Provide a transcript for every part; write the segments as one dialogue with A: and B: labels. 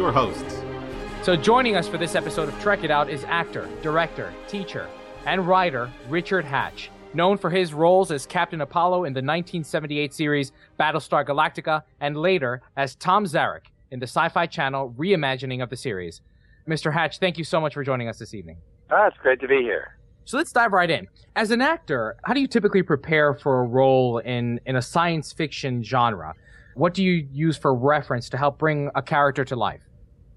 A: Your hosts.
B: So, joining us for this episode of Trek It Out is actor, director, teacher, and writer Richard Hatch, known for his roles as Captain Apollo in the 1978 series Battlestar Galactica and later as Tom Zarek in the Sci Fi Channel reimagining of the series. Mr. Hatch, thank you so much for joining us this evening.
C: Ah, it's great to be here.
B: So let's dive right in. As an actor, how do you typically prepare for a role in, in a science fiction genre? What do you use for reference to help bring a character to life?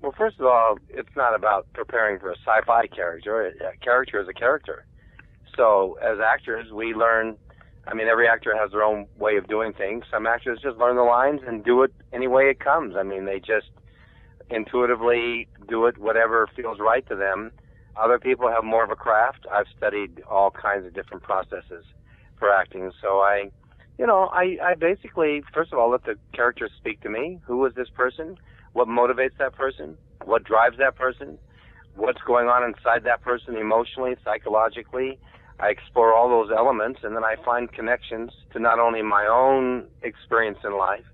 C: Well, first of all, it's not about preparing for a sci-fi character. A character is a character. So, as actors, we learn. I mean, every actor has their own way of doing things. Some actors just learn the lines and do it any way it comes. I mean, they just intuitively do it whatever feels right to them. Other people have more of a craft. I've studied all kinds of different processes for acting, so I, you know, I, I basically first of all let the character speak to me. Who is this person? What motivates that person? What drives that person? What's going on inside that person emotionally, psychologically? I explore all those elements and then I find connections to not only my own experience in life,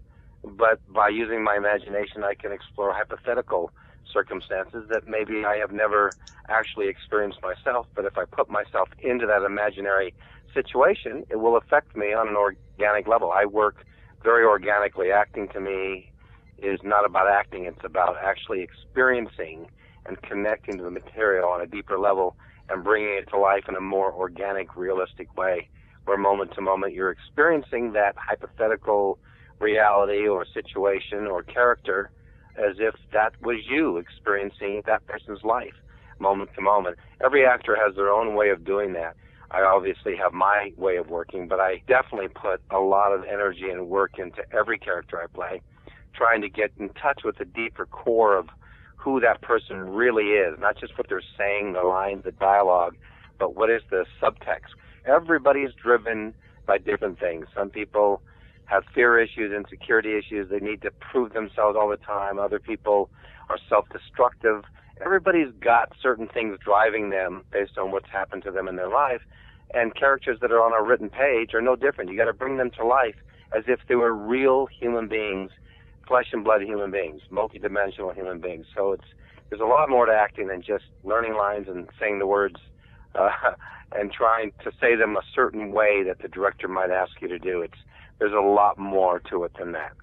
C: but by using my imagination, I can explore hypothetical circumstances that maybe I have never actually experienced myself. But if I put myself into that imaginary situation, it will affect me on an organic level. I work very organically. Acting to me is not about acting, it's about actually experiencing and connecting to the material on a deeper level and bringing it to life in a more organic, realistic way, where moment to moment you're experiencing that hypothetical reality or situation or character as if that was you experiencing that person's life moment to moment. Every actor has their own way of doing that. I obviously have my way of working, but I definitely put a lot of energy and work into every character I play, trying to get in touch with the deeper core of who that person really is, not just what they're saying, the lines, the dialogue, but what is the subtext. Everybody is driven by different things. Some people have fear issues, insecurity issues. They need to prove themselves all the time. Other people are self-destructive. Everybody's got certain things driving them based on what's happened to them in their life. And characters that are on a written page are no different. You got to bring them to life as if they were real human beings, flesh and blood human beings, multidimensional human beings. So it's there's a lot more to acting than just learning lines and saying the words uh, and trying to say them a certain way that the director might ask you to do. It's there's a lot more to it than that.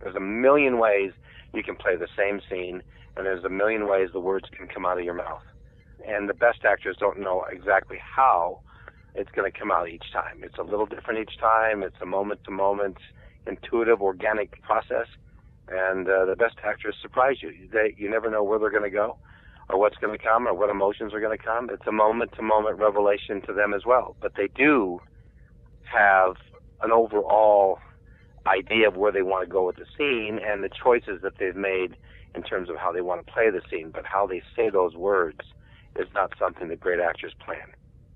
C: There's a million ways you can play the same scene, and there's a million ways the words can come out of your mouth. And the best actors don't know exactly how it's going to come out each time. It's a little different each time. It's a moment to moment, intuitive, organic process. And uh, the best actors surprise you. They, you never know where they're going to go or what's going to come or what emotions are going to come. It's a moment to moment revelation to them as well. But they do have an overall idea of where they want to go with the scene and the choices that they've made in terms of how they want to play the scene, but how they say those words is not something that great actors plan.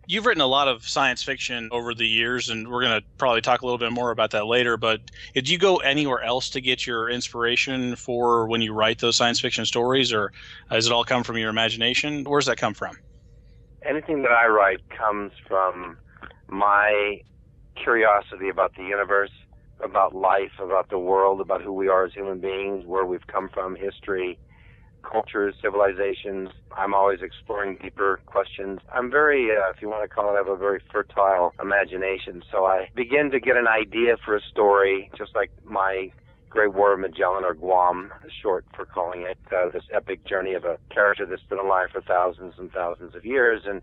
D: You've written a lot of science fiction over the years, and we're going to probably talk a little bit more about that later. But did you go anywhere else to get your inspiration for when you write those science fiction stories, or does it all come from your imagination? Where does that come from?
C: Anything that I write comes from my curiosity about the universe, about life, about the world, about who we are as human beings, where we've come from, history, cultures, civilizations. I'm always exploring deeper questions. I'm very, uh, if you want to call it, I have a very fertile imagination. So I begin to get an idea for a story, just like my Great War of Magellan or Guam, short for calling it, uh, this epic journey of a character that's been alive for thousands and thousands of years. And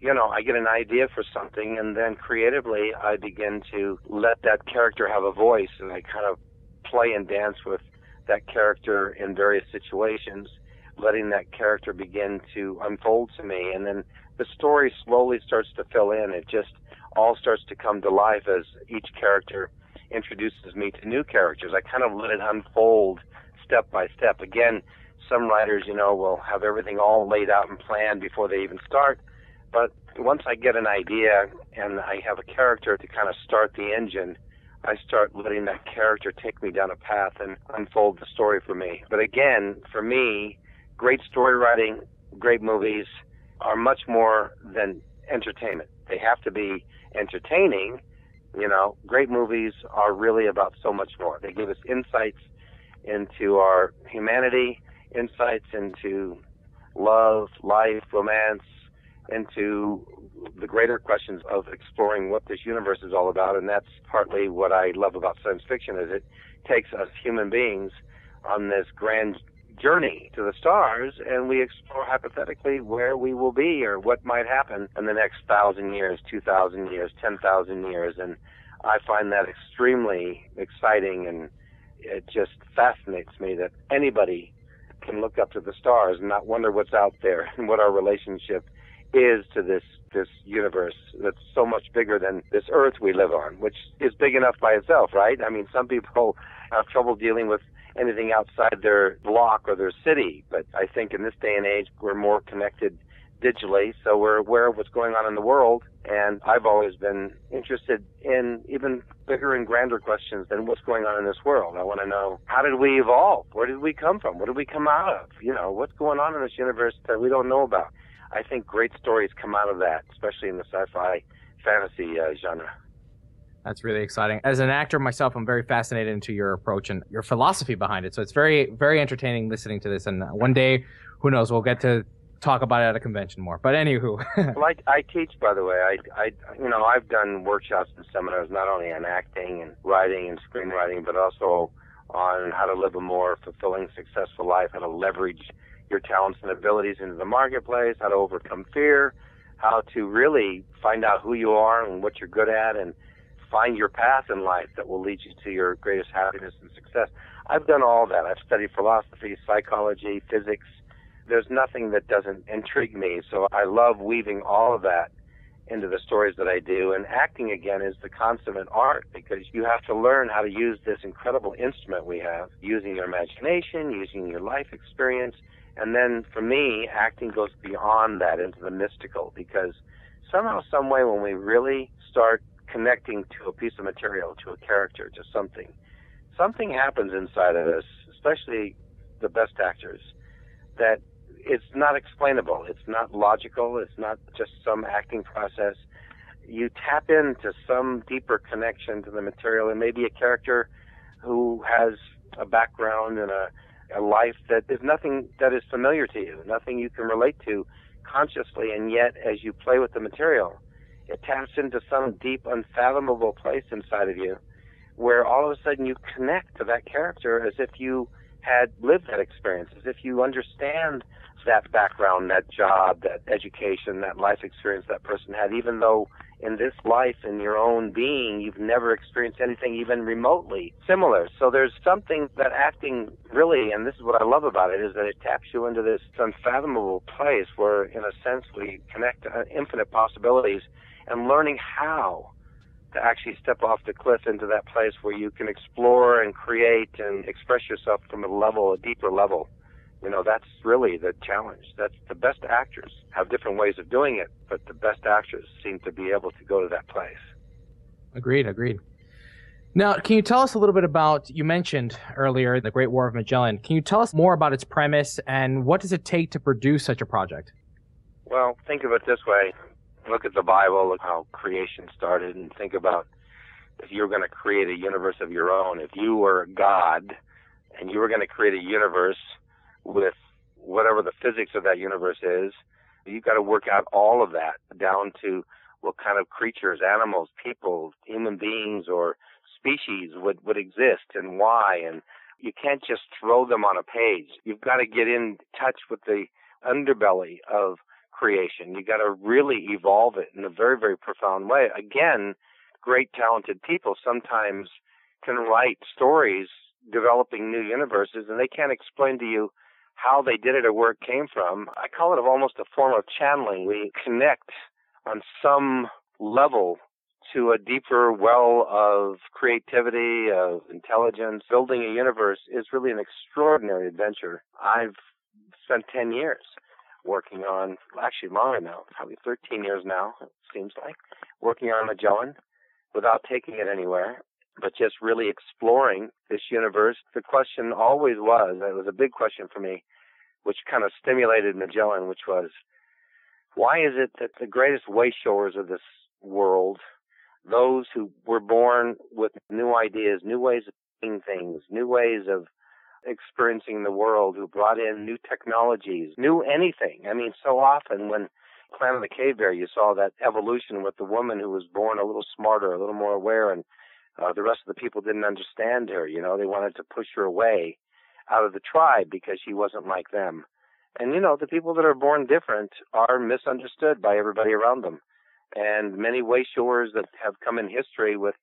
C: you know, I get an idea for something, and then creatively I begin to let that character have a voice, and I kind of play and dance with that character in various situations, letting that character begin to unfold to me, and then the story slowly starts to fill in. It just all starts to come to life as each character introduces me to new characters. I kind of let it unfold step by step. Again, some writers, you know, will have everything all laid out and planned before they even start. But once I get an idea and I have a character to kind of start the engine, I start letting that character take me down a path and unfold the story for me. But again, for me, great story writing, great movies are much more than entertainment. They have to be entertaining. You know, great movies are really about so much more. They give us insights into our humanity, insights into love, life, romance, into the greater questions of exploring what this universe is all about. And that's partly what I love about science fiction is it takes us human beings on this grand journey to the stars and we explore hypothetically where we will be or what might happen in the next thousand years, two thousand years, ten thousand years. And I find that extremely exciting and it just fascinates me that anybody can look up to the stars and not wonder what's out there and what our relationship is to this this universe that's so much bigger than this earth we live on, which is big enough by itself, right? I mean, some people have trouble dealing with anything outside their block or their city, but I think in this day and age we're more connected digitally, so we're aware of what's going on in the world. And I've always been interested in even bigger and grander questions than what's going on in this world. I want to know how did we evolve? Where did we come from? What did we come out of? You know, what's going on in this universe that we don't know about? I think great stories come out of that, especially in the sci-fi fantasy uh, genre.
B: That's really exciting. As an actor myself, I'm very fascinated into your approach and your philosophy behind it. So it's very, very entertaining listening to this. And uh, one day, who knows, we'll get to talk about it at a convention more. But anywho,
C: I, I teach, by the way. I, I, you know, I've done workshops and seminars not only on acting and writing and screenwriting, but also on how to live a more fulfilling, successful life, how to leverage your talents and abilities into the marketplace, how to overcome fear, how to really find out who you are and what you're good at, and find your path in life that will lead you to your greatest happiness and success. I've done all that. I've studied philosophy, psychology, physics, there's nothing that doesn't intrigue me. So I love weaving all of that into the stories that I do. And acting again is the consummate art because you have to learn how to use this incredible instrument we have, using your imagination, using your life experience. And then for me, acting goes beyond that into the mystical because somehow, some way, when we really start connecting to a piece of material, to a character, to something, something happens inside of us, especially the best actors, that it's not explainable. It's not logical. It's not just some acting process. You tap into some deeper connection to the material, and maybe a character who has a background and a, a life that is nothing that is familiar to you, nothing you can relate to consciously, and yet as you play with the material, it taps into some deep, unfathomable place inside of you where all of a sudden you connect to that character as if you had lived that experience, as if you understand that background, that job, that education, that life experience that person had, even though in this life, in your own being, you've never experienced anything even remotely similar. So there's something that acting really, and this is what I love about it, is that it taps you into this unfathomable place where, in a sense, we connect to infinite possibilities and learning how to actually step off the cliff into that place where you can explore and create and express yourself from a level, a deeper level. You know that's really the challenge. That's the best actors have different ways of doing it but the best actors seem to be able to go to that place.
B: Agreed agreed. Now can you tell us a little bit about you mentioned earlier the great war of magellan. Can you tell us more about its premise and what does it take to produce such a project?
C: Well think of it this way look at the bible look how creation started and think about if you were going to create a universe of your own if you were god and you were going to create a universe with whatever the physics of that universe is. You've got to work out all of that down to what kind of creatures, animals, people, human beings, or species would, would exist and why. And you can't just throw them on a page. You've got to get in touch with the underbelly of creation. You've got to really evolve it in a very, very profound way. Again, great talented people sometimes can write stories developing new universes and they can't explain to you how they did it or where it came from. I call it almost a form of channeling. We connect on some level to a deeper well of creativity, of intelligence. Building a universe is really an extraordinary adventure. I've spent 10 years working on, actually longer now, probably 13 years now, it seems like, working on Magellan without taking it anywhere, but just really exploring this universe. The question always was, it was a big question for me, which kind of stimulated Magellan, which was, why is it that the greatest wayshowers of this world, those who were born with new ideas, new ways of doing things, new ways of experiencing the world, who brought in new technologies, knew anything. I mean, so often when Clan of the Cave Bear, you saw that evolution with the woman who was born a little smarter, a little more aware, and uh, the rest of the people didn't understand her. You know, they wanted to push her away out of the tribe because she wasn't like them. And you know, the people that are born different are misunderstood by everybody around them. And many wayshowers that have come in history with,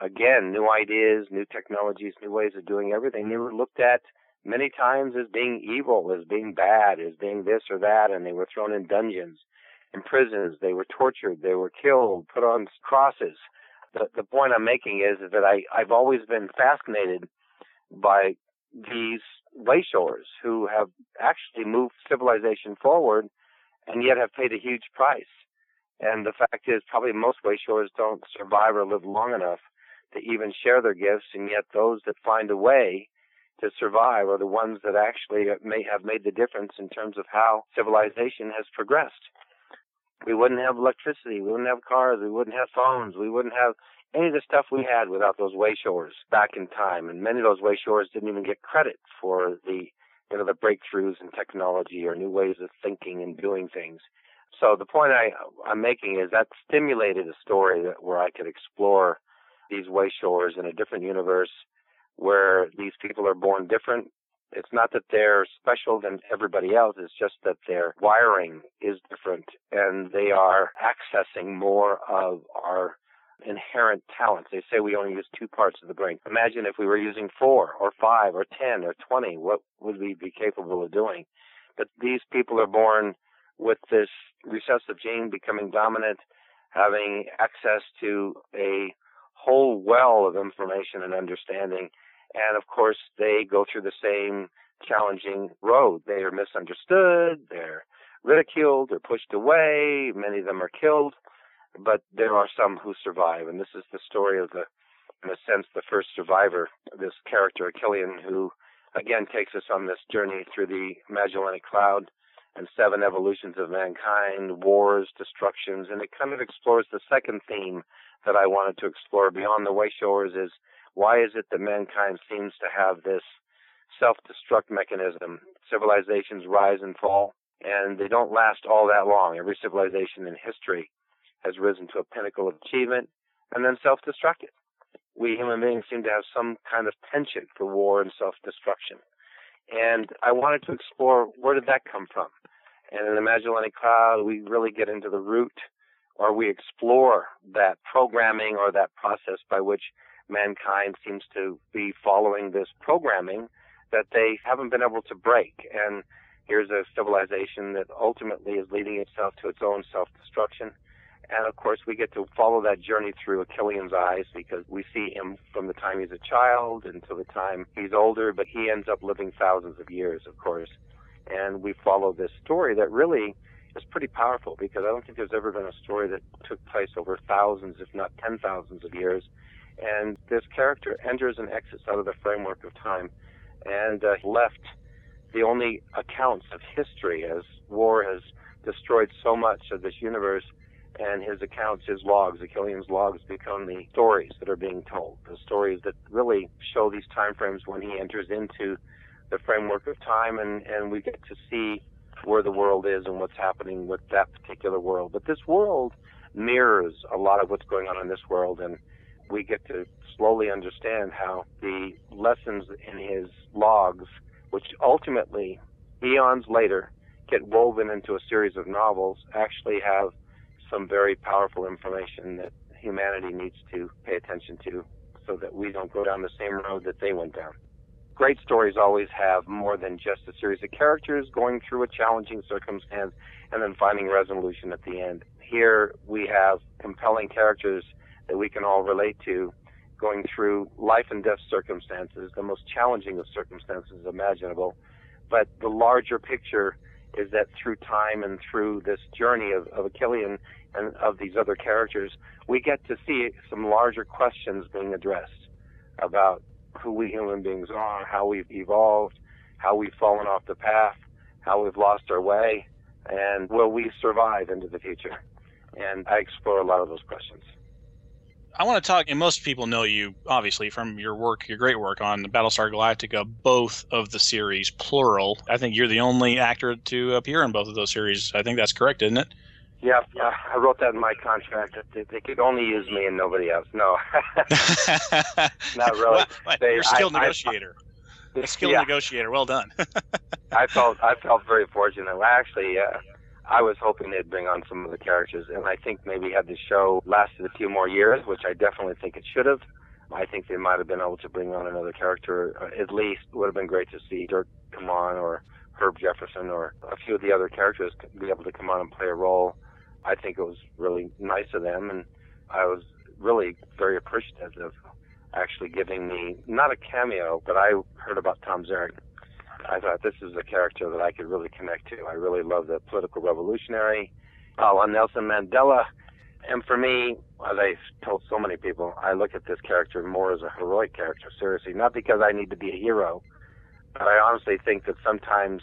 C: again, new ideas, new technologies, new ways of doing everything, they were looked at many times as being evil, as being bad, as being this or that, and they were thrown in dungeons, in prisons, they were tortured, they were killed, put on crosses. The, the point I'm making is, that I, I've always been fascinated by these wayshowers who have actually moved civilization forward and yet have paid a huge price. And the fact is, probably most wayshowers don't survive or live long enough to even share their gifts, and yet those that find a way to survive are the ones that actually may have made the difference in terms of how civilization has progressed. We wouldn't have electricity, we wouldn't have cars, we wouldn't have phones, we wouldn't have any of the stuff we had without those wayshowers back in time. And many of those wayshowers didn't even get credit for the you know the breakthroughs in technology or new ways of thinking and doing things. So the point I I'm making is that stimulated a story that where I could explore these wayshowers in a different universe where these people are born different. It's not that they're special than everybody else, it's just that their wiring is different and they are accessing more of our inherent talents. They say we only use two parts of the brain. Imagine if we were using four or five or ten or twenty, what would we be capable of doing? But these people are born with this recessive gene becoming dominant, having access to a whole well of information and understanding. And of course, they go through the same challenging road. They are misunderstood, they're ridiculed, they're pushed away, many of them are killed but there are some who survive, and this is the story of the, in a sense, the first survivor, this character Achillean, who again takes us on this journey through the Magellanic Cloud and seven evolutions of mankind, wars, destructions, and it kind of explores the second theme that I wanted to explore beyond the wayshowers is why is it that mankind seems to have this self-destruct mechanism? Civilizations rise and fall, and they don't last all that long. Every civilization in history has risen to a pinnacle of achievement and then self-destructed. We human beings seem to have some kind of penchant for war and self-destruction. And I wanted to explore where did that come from? And in the Magellanic Cloud, we really get into the root or we explore that programming or that process by which mankind seems to be following this programming that they haven't been able to break. And here's a civilization that ultimately is leading itself to its own self-destruction and of course, we get to follow that journey through Achillean's eyes because we see him from the time he's a child until the time he's older, but he ends up living thousands of years, of course. And we follow this story that really is pretty powerful because I don't think there's ever been a story that took place over thousands, if not ten thousands of years. And this character enters and exits out of the framework of time and uh, left the only accounts of history as war has destroyed so much of this universe and his accounts, his logs, Achillean's logs, become the stories that are being told, the stories that really show these time frames when he enters into the framework of time, and, and we get to see where the world is and what's happening with that particular world. But this world mirrors a lot of what's going on in this world, and we get to slowly understand how the lessons in his logs, which ultimately, eons later, get woven into a series of novels, actually have some very powerful information that humanity needs to pay attention to so that we don't go down the same road that they went down. Great stories always have more than just a series of characters going through a challenging circumstance and then finding resolution at the end. Here we have compelling characters that we can all relate to going through life and death circumstances, the most challenging of circumstances imaginable. But the larger picture is that through time and through this journey of, of Achillean and of these other characters, we get to see some larger questions being addressed about who we human beings are, how we've evolved, how we've fallen off the path, how we've lost our way, and will we survive into the future? And I explore a lot of those questions.
D: I want to talk, and most people know you obviously from your work, your great work on Battlestar Galactica, both of the series, plural. I think you're the only actor to appear in both of those series. I think that's correct, isn't it?
C: Yeah, yeah, I wrote that in my contract. They, they could only use me and nobody else. No, not really.
D: Well,
C: They-
D: you're a skilled
C: I- I-
D: negotiator. a skilled
C: yeah.
D: negotiator. Well done.
C: I felt I felt very fortunate. Well, actually, uh, I was hoping they'd bring on some of the characters, and I think maybe had the show lasted a few more years, which I definitely think it should have. I think they might have been able to bring on another character. Uh, at least would have been great to see Dirk come on, or Herb Jefferson, or a few of the other characters be able to come on and play a role. I think it was really nice of them, and I was really very appreciative of actually giving me not a cameo, but I heard about Tom Zarek I thought this is a character that I could really connect to. I really love the political revolutionary, uh, on Nelson Mandela. And for me, as I've told so many people, I look at this character more as a heroic character, seriously. Not because I need to be a hero, but I honestly think that sometimes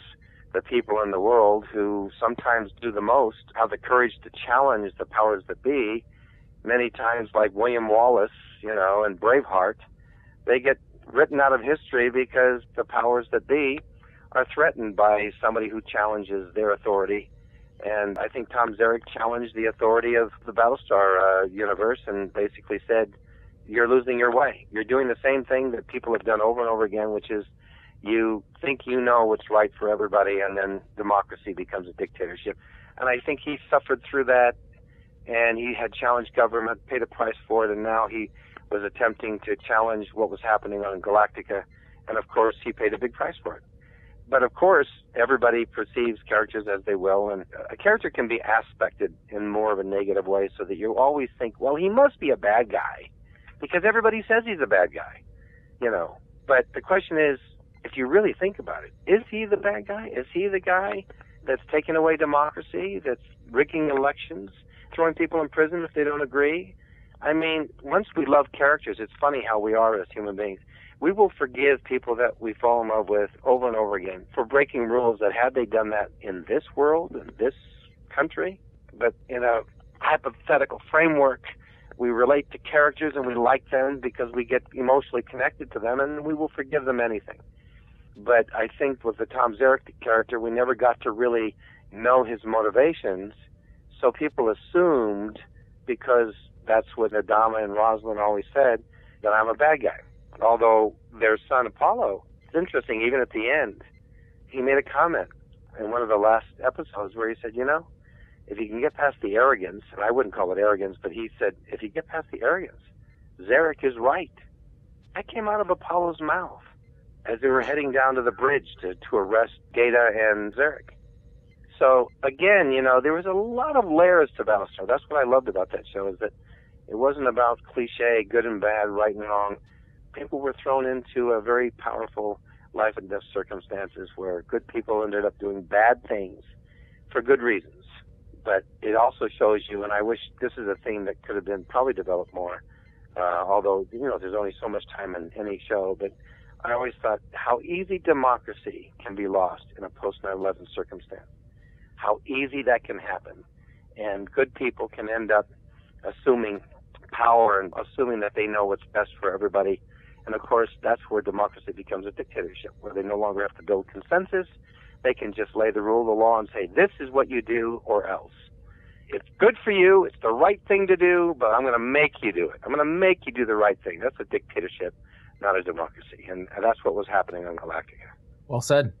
C: the people in the world who sometimes do the most have the courage to challenge the powers that be. Many times, like William Wallace, you know, and Braveheart, they get written out of history because the powers that be are threatened by somebody who challenges their authority. And I think Tom Zarek challenged the authority of the Battlestar uh, universe and basically said, "You're losing your way. You're doing the same thing that people have done over and over again, which is you think you know what's right for everybody, and then democracy becomes a dictatorship." And I think he suffered through that, and he had challenged government, paid a price for it, and now he was attempting to challenge what was happening on Galactica, and of course he paid a big price for it. But of course, everybody perceives characters as they will, and a character can be aspected in more of a negative way, so that you always think, well, he must be a bad guy, because everybody says he's a bad guy, you know. But the question is, if you really think about it, is he the bad guy? Is he the guy that's taking away democracy, that's rigging elections, throwing people in prison if they don't agree? I mean, once we love characters, it's funny how we are as human beings. We will forgive people that we fall in love with over and over again for breaking rules that had they done that in this world, in this country, but in a hypothetical framework, we relate to characters and we like them because we get emotionally connected to them and we will forgive them anything. But I think with the Tom Zarek character, we never got to really know his motivations, so people assumed because that's what Adama and Roslin always said, that I'm a bad guy. Although their son Apollo, it's interesting, even at the end, he made a comment in one of the last episodes where he said, you know, if you can get past the arrogance, and I wouldn't call it arrogance, but he said, if you get past the arrogance, Zarek is right. That came out of Apollo's mouth as they were heading down to the bridge to, to arrest Gaeta and Zarek. So again, you know, there was a lot of layers to Battlestar. That's what I loved about that show is that it wasn't about cliche, good and bad, right and wrong. People were thrown into a very powerful life and death circumstances where good people ended up doing bad things for good reasons. But it also shows you, and I wish this is a theme that could have been probably developed more, uh, although, you know, there's only so much time in any show, but I always thought how easy democracy can be lost in a post 9 11 circumstance. How easy that can happen. And good people can end up assuming power and assuming that they know what's best for everybody. And of course, that's where democracy becomes a dictatorship, where they no longer have to build consensus. They can just lay the rule of the law and say, this is what you do or else. It's good for you. It's the right thing to do, but I'm going to make you do it. I'm going to make you do the right thing. That's a dictatorship, not a democracy. And that's what was happening on Galactica.
B: Well said.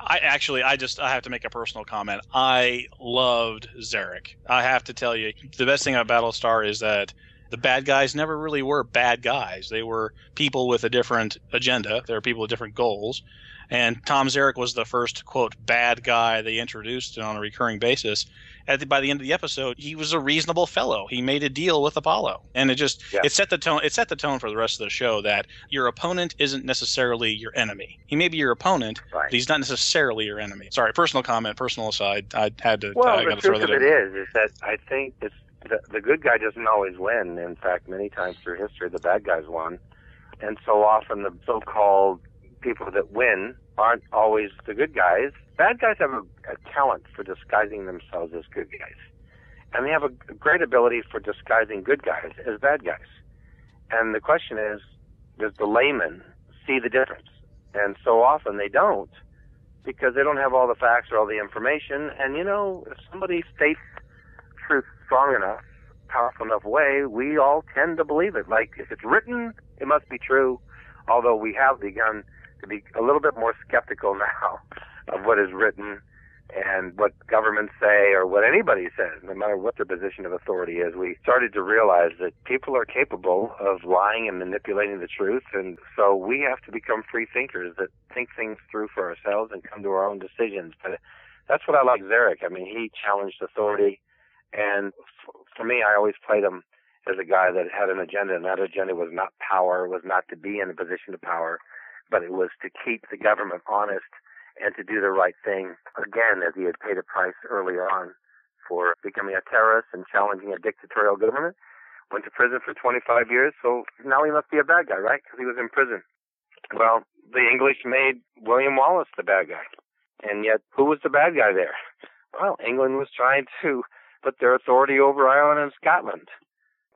D: I actually, I just, I have to make a personal comment. I loved Zarek. I have to tell you, the best thing about Battlestar is that the bad guys never really were bad guys. They were people with a different agenda. They were people with different goals. And Tom Zarek was the first quote bad guy they introduced on a recurring basis. At the, by the end of the episode, he was a reasonable fellow. He made a deal with Apollo, and it just
C: Yeah.
D: it set the tone. It set the tone for the rest of the show that your opponent isn't necessarily your enemy. He may be your opponent,
C: Right.
D: but he's not necessarily your enemy. Sorry, personal comment, personal aside. I had to.
C: Well,
D: I
C: the truth of
D: in.
C: it is, is that I think it's the, the good guy doesn't always win. In fact, many times through history, the bad guys won, and so often the so-called people that win aren't always the good guys. Bad guys have a, a talent for disguising themselves as good guys, and they have a great ability for disguising good guys as bad guys. And the question is, does the layman see the difference? And so often they don't because they don't have all the facts or all the information. And you know, if somebody states truth strong enough, powerful enough way, we all tend to believe it. Like if it's written, it must be true. Although we have begun to be a little bit more skeptical now of what is written and what governments say or what anybody says, no matter what their position of authority is. We started to realize that people are capable of lying and manipulating the truth, and so we have to become free thinkers that think things through for ourselves and come to our own decisions. But that's what I like Zarek. I mean, he challenged authority, and for me, I always played him as a guy that had an agenda, and that agenda was not power, was not to be in a position of power, but it was to keep the government honest and to do the right thing. Again, as he had paid a price earlier on for becoming a terrorist and challenging a dictatorial government, went to prison for 25 years. So now he must be a bad guy, right? Because he was in prison. Well, the English made William Wallace the bad guy, and yet who was the bad guy there? Well, England was trying to put their authority over Ireland and Scotland.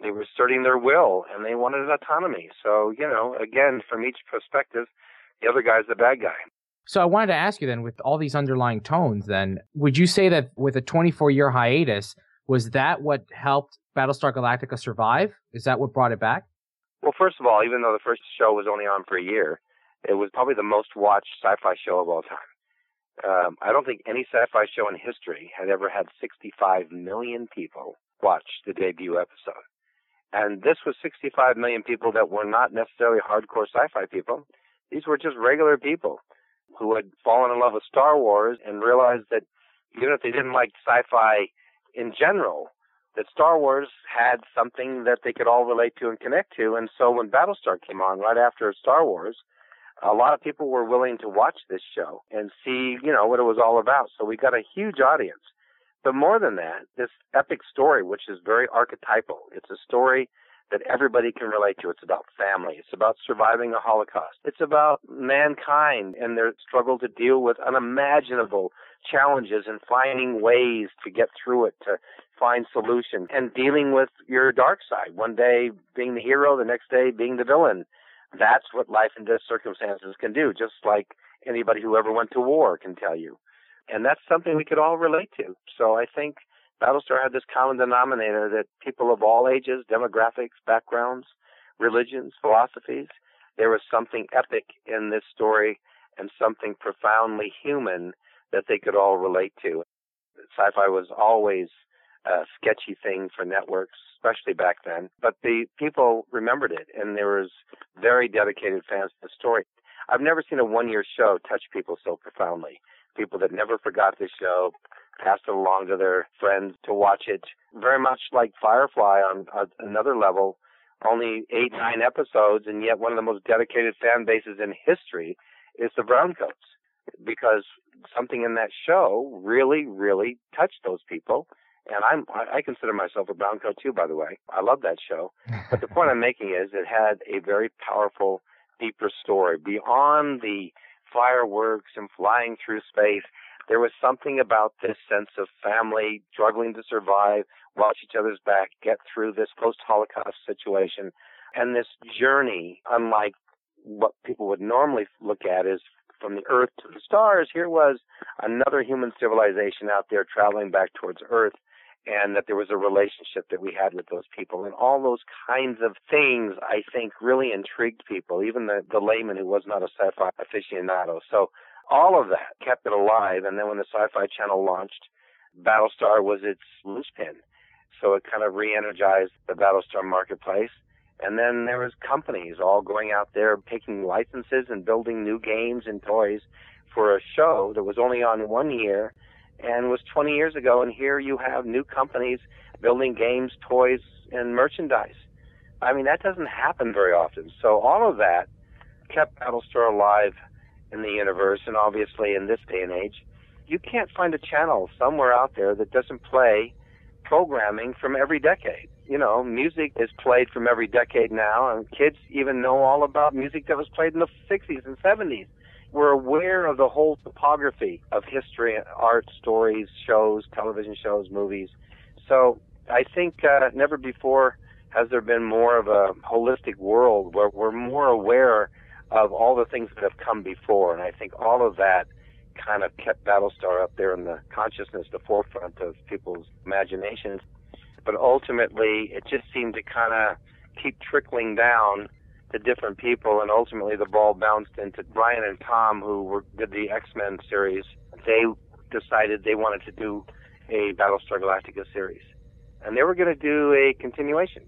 C: They were asserting their will, and they wanted autonomy. So, you know, again, from each perspective, the other guy's the bad guy.
B: So I wanted to ask you then, with all these underlying tones, then would you say that with a 24 year hiatus, was that what helped Battlestar Galactica survive? Is that what brought it back?
C: Well, first of all, even though the first show was only on for a year, it was probably the most watched sci-fi show of all time. Um, I don't think any sci-fi show in history had ever had 65 million people watch the debut episode. And this was 65 million people that were not necessarily hardcore sci-fi people. These were just regular people who had fallen in love with Star Wars and realized that even if they didn't like sci-fi in general, that Star Wars had something that they could all relate to and connect to. And so when Battlestar came on right after Star Wars, a lot of people were willing to watch this show and see, you know, what it was all about. So we got a huge audience. But more than that, this epic story, which is very archetypal, it's a story that everybody can relate to. It's about family. It's about surviving a Holocaust. It's about mankind and their struggle to deal with unimaginable challenges and finding ways to get through it, to find solutions, and dealing with your dark side. One day being the hero, the next day being the villain. That's what life in death circumstances can do, just like anybody who ever went to war can tell you. And that's something we could all relate to. So I think Battlestar had this common denominator that people of all ages, demographics, backgrounds, religions, philosophies, there was something epic in this story and something profoundly human that they could all relate to. Sci-fi was always a sketchy thing for networks, especially back then, but the people remembered it and there was very dedicated fans to the story. I've never seen a one-year show touch people so profoundly. People that never forgot the show, passed it along to their friends to watch it. Very much like Firefly on another level, only eight, nine episodes, and yet one of the most dedicated fan bases in history is the Browncoats. Because something in that show really, really touched those people. And I'm, I consider myself a Browncoat too, by the way. I love that show. But the point I'm making is it had a very powerful, deeper story beyond the fireworks and flying through space. There was something about this sense of family struggling to survive, watch each other's back, get through this post-Holocaust situation, and this journey, unlike what people would normally look at is from the Earth to the stars. Here was another human civilization out there traveling back towards Earth and that there was a relationship that we had with those people. And all those kinds of things, I think, really intrigued people, even the, the layman who was not a sci-fi aficionado. So all of that kept it alive. And then when the Sci-Fi Channel launched, Battlestar was its linchpin. So it kind of re-energized the Battlestar marketplace. And then there was companies all going out there taking licenses and building new games and toys for a show that was only on one year and was 20 years ago. And here you have new companies building games, toys, and merchandise. I mean, that doesn't happen very often. So all of that kept Battlestar alive in the universe, and obviously in this day and age, you can't find a channel somewhere out there that doesn't play programming from every decade. You know, music is played from every decade now, and kids even know all about music that was played in the 60s and 70s. We're aware of the whole topography of history, art, stories, shows, television shows, movies. So I think uh, never before has there been more of a holistic world where we're more aware of all the things that have come before. And I think all of that kind of kept Battlestar up there in the consciousness, the forefront of people's imaginations. But ultimately, it just seemed to kind of keep trickling down to different people, and ultimately the ball bounced into Bryan and Tom, who were, did the X Men series. They decided they wanted to do a Battlestar Galactica series, and they were going to do a continuation,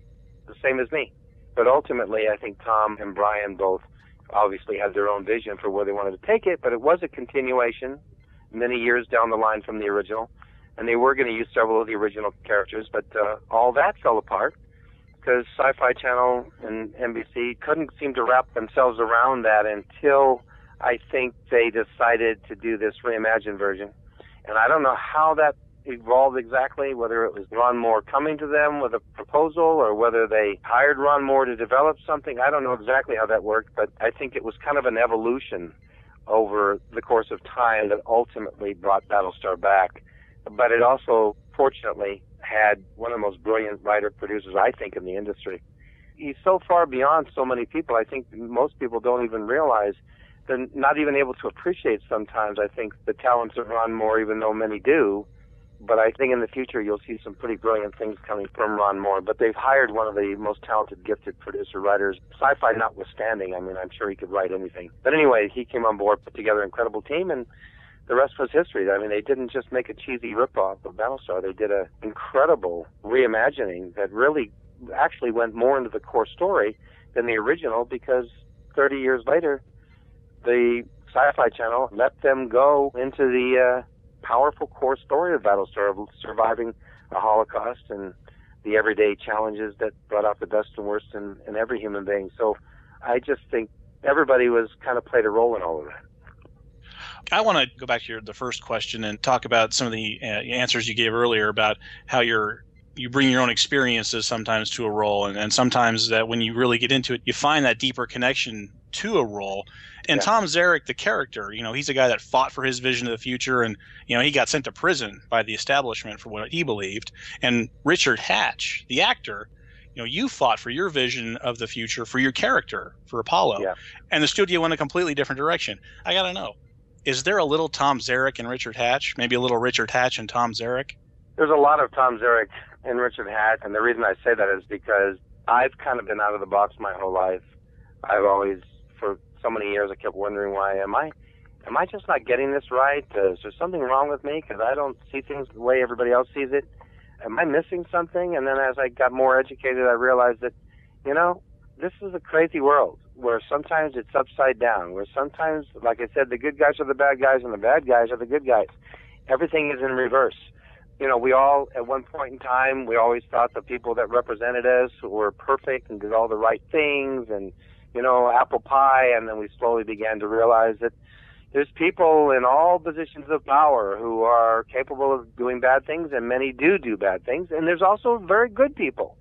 C: the same as me. But ultimately, I think Tom and Bryan both obviously had their own vision for where they wanted to take it, but it was a continuation many years down the line from the original. And they were going to use several of the original characters, but uh, all that fell apart because Sci-Fi Channel and NBC couldn't seem to wrap themselves around that until I think they decided to do this reimagined version. And I don't know how that evolved exactly, whether it was Ron Moore coming to them with a proposal or whether they hired Ron Moore to develop something. I don't know exactly how that worked, but I think it was kind of an evolution over the course of time that ultimately brought Battlestar back. But it also, fortunately, had one of the most brilliant writer producers, I think, in the industry. He's so far beyond so many people. I think most people don't even realize they're not even able to appreciate sometimes, I think, the talents of Ron Moore, even though many do but I think in the future you'll see some pretty brilliant things coming from Ron Moore. But they've hired one of the most talented, gifted producer writers, sci-fi notwithstanding. I mean, I'm sure he could write anything. But anyway, he came on board, put together an incredible team, and the rest was history. I mean, they didn't just make a cheesy ripoff of Battlestar. They did an incredible reimagining that really actually went more into the core story than the original because 30 years later, the Sci-Fi Channel let them go into the uh, powerful core story of Battlestar of surviving a Holocaust and the everyday challenges that brought out the best and worst in, in every human being. So I just think everybody was kind of played a role in all of that.
D: I want to go back to your, the first question and talk about some of the uh, answers you gave earlier about how you're you bring your own experiences sometimes to a role and, and sometimes that when you really get into it you find that deeper connection to a role and yeah. Tom Zarek, the character, you know, he's a guy that fought for his vision of the future, and you know, he got sent to prison by the establishment for what he believed. And Richard Hatch, the actor, you know, you fought for your vision of the future for your character for Apollo,
C: yeah.
D: and the studio went a completely different direction. I gotta know, is there a little Tom Zarek and Richard Hatch? Maybe a little Richard Hatch and Tom Zarek?
C: There's a lot of Tom Zarek and Richard Hatch, and the reason I say that is because I've kind of been out of the box my whole life. I've always for so many years, I kept wondering why am I am I just not getting this right? Uh, is there something wrong with me because I don't see things the way everybody else sees it? Am I missing something? And then as I got more educated, I realized that, you know, this is a crazy world where sometimes it's upside down, where sometimes, like I said, the good guys are the bad guys and the bad guys are the good guys. Everything is in reverse. You know, we all, at one point in time, we always thought the people that represented us were perfect and did all the right things and, you know, apple pie, and then we slowly began to realize that there's people in all positions of power who are capable of doing bad things, and many do do bad things, and there's also very good people.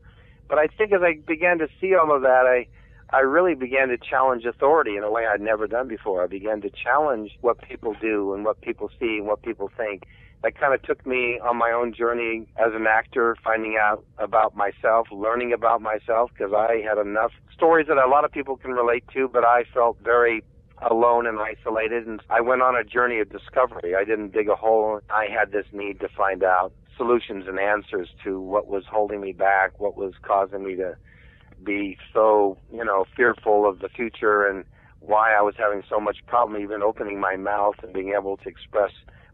C: But I think as I began to see all of that, I I really began to challenge authority in a way I'd never done before. I began to challenge what people do and what people see and what people think that kind of took me on my own journey as an actor, finding out about myself, learning about myself, because I had enough stories that a lot of people can relate to, but I felt very alone and isolated. And I went on a journey of discovery. I didn't dig a hole. I had this need to find out solutions and answers to what was holding me back, what was causing me to be so, you know, fearful of the future and why I was having so much problem even opening my mouth and being able to express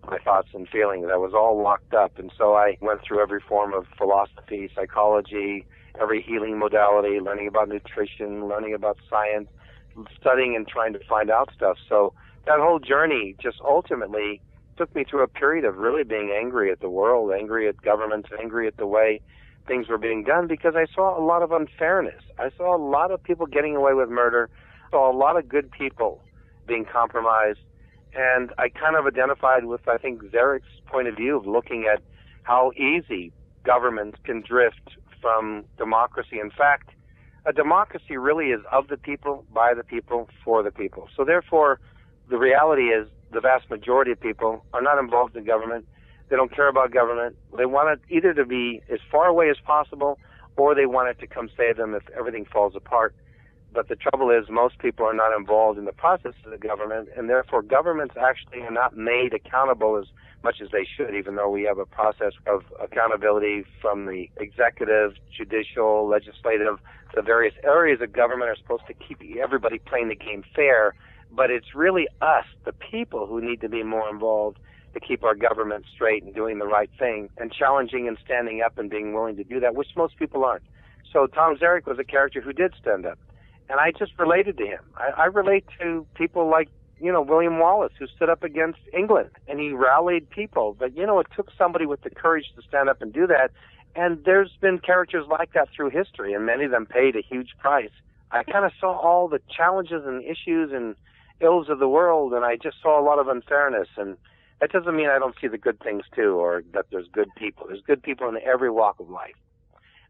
C: my thoughts and feelings. I was all locked up, and so I went through every form of philosophy, psychology, every healing modality, learning about nutrition, learning about science, studying and trying to find out stuff. So that whole journey just ultimately took me through a period of really being angry at the world, angry at governments, angry at the way things were being done because I saw a lot of unfairness. I saw a lot of people getting away with murder, I saw a lot of good people being compromised, and I kind of identified with I think Zarek's point of view of looking at how easy governments can drift from democracy. In fact, a democracy really is of the people, by the people, for the people. So therefore, the reality is the vast majority of people are not involved in government. They don't care about government. They want it either to be as far away as possible or they want it to come save them if everything falls apart. But the trouble is most people are not involved in the process of the government and therefore governments actually are not made accountable as much as they should, even though we have a process of accountability from the executive, judicial, legislative, the various areas of government are supposed to keep everybody playing the game fair. But it's really us, the people, who need to be more involved to keep our government straight and doing the right thing and challenging and standing up and being willing to do that, which most people aren't. So Tom Zarek was a character who did stand up. And I just related to him. I, I relate to people like you know, William Wallace, who stood up against England and he rallied people. But, you know, it took somebody with the courage to stand up and do that. And there's been characters like that through history, and many of them paid a huge price. I kind of saw all the challenges and issues and ills of the world, and I just saw a lot of unfairness. And that doesn't mean I don't see the good things too, or that there's good people. There's good people in every walk of life.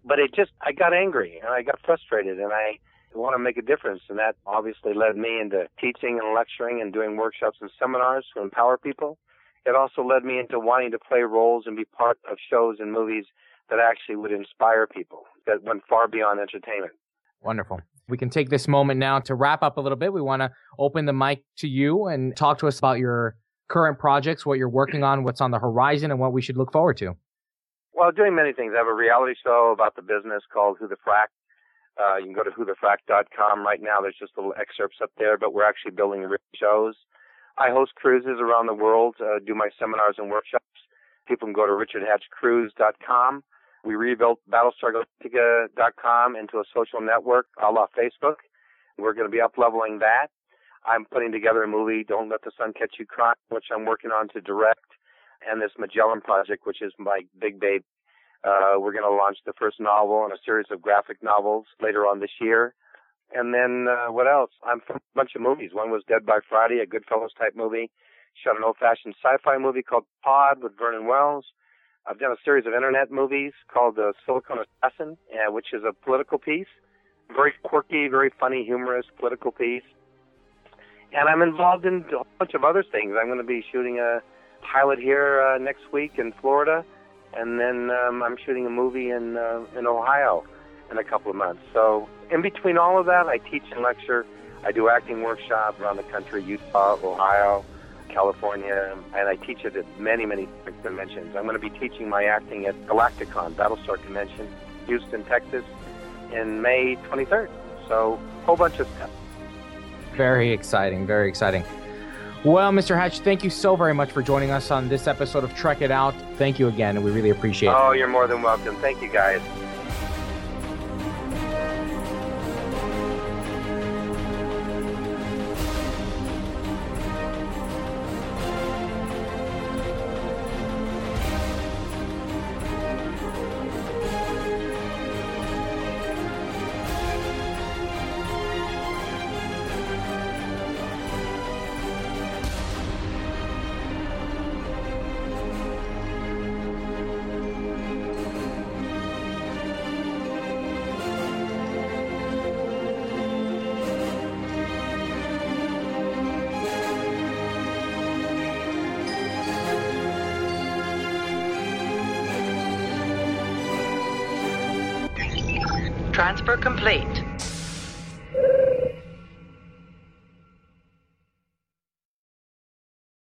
C: But it just, I got angry and I got frustrated, and I want to make a difference. And that obviously led me into teaching and lecturing and doing workshops and seminars to empower people. It also led me into wanting to play roles and be part of shows and movies that actually would inspire people, that went far beyond entertainment.
B: Wonderful. We can take this moment now to wrap up a little bit. We want to open the mic to you and talk to us about your current projects, what you're working on, what's on the horizon, and what we should look forward to.
C: Well, doing many things. I have a reality show about the business called Who the Frack uh, you can go to whothefrack.com right now. There's just little excerpts up there, but we're actually building shows. I host cruises around the world, uh, do my seminars and workshops. People can go to richardhatchcruise.com. We rebuilt BattlestarGalactica.com into a social network a la Facebook. We're going to be up leveling that. I'm putting together a movie, Don't Let the Sun Catch You Crying, which I'm working on to direct, and this Magellan project, which is my big baby. uh, we're going to launch the first novel and a series of graphic novels later on this year. And then uh, what else? I'm from a bunch of movies. One was Dead by Friday, a Goodfellas type movie. Shot an old-fashioned sci-fi movie called Pod with Vernon Wells. I've done a series of internet movies called The Silicon Assassin, uh, which is a political piece. Very quirky, very funny, humorous political piece. And I'm involved in a bunch of other things. I'm going to be shooting a pilot here uh, next week in Florida and then um, I'm shooting a movie in uh, in Ohio in a couple of months. So in between all of that, I teach and lecture. I do acting workshops around the country: Utah, Ohio, California, and I teach it at many, many conventions. I'm going to be teaching my acting at Galacticon, Battlestar Convention, Houston, Texas, in May 23rd. So a whole bunch of stuff.
B: Very exciting. Very exciting. Well, Mr. Hatch, thank you so very much for joining us on this episode of Trek It Out. Thank you again, and we really appreciate it.
C: Oh, you're more than welcome. Thank you, guys.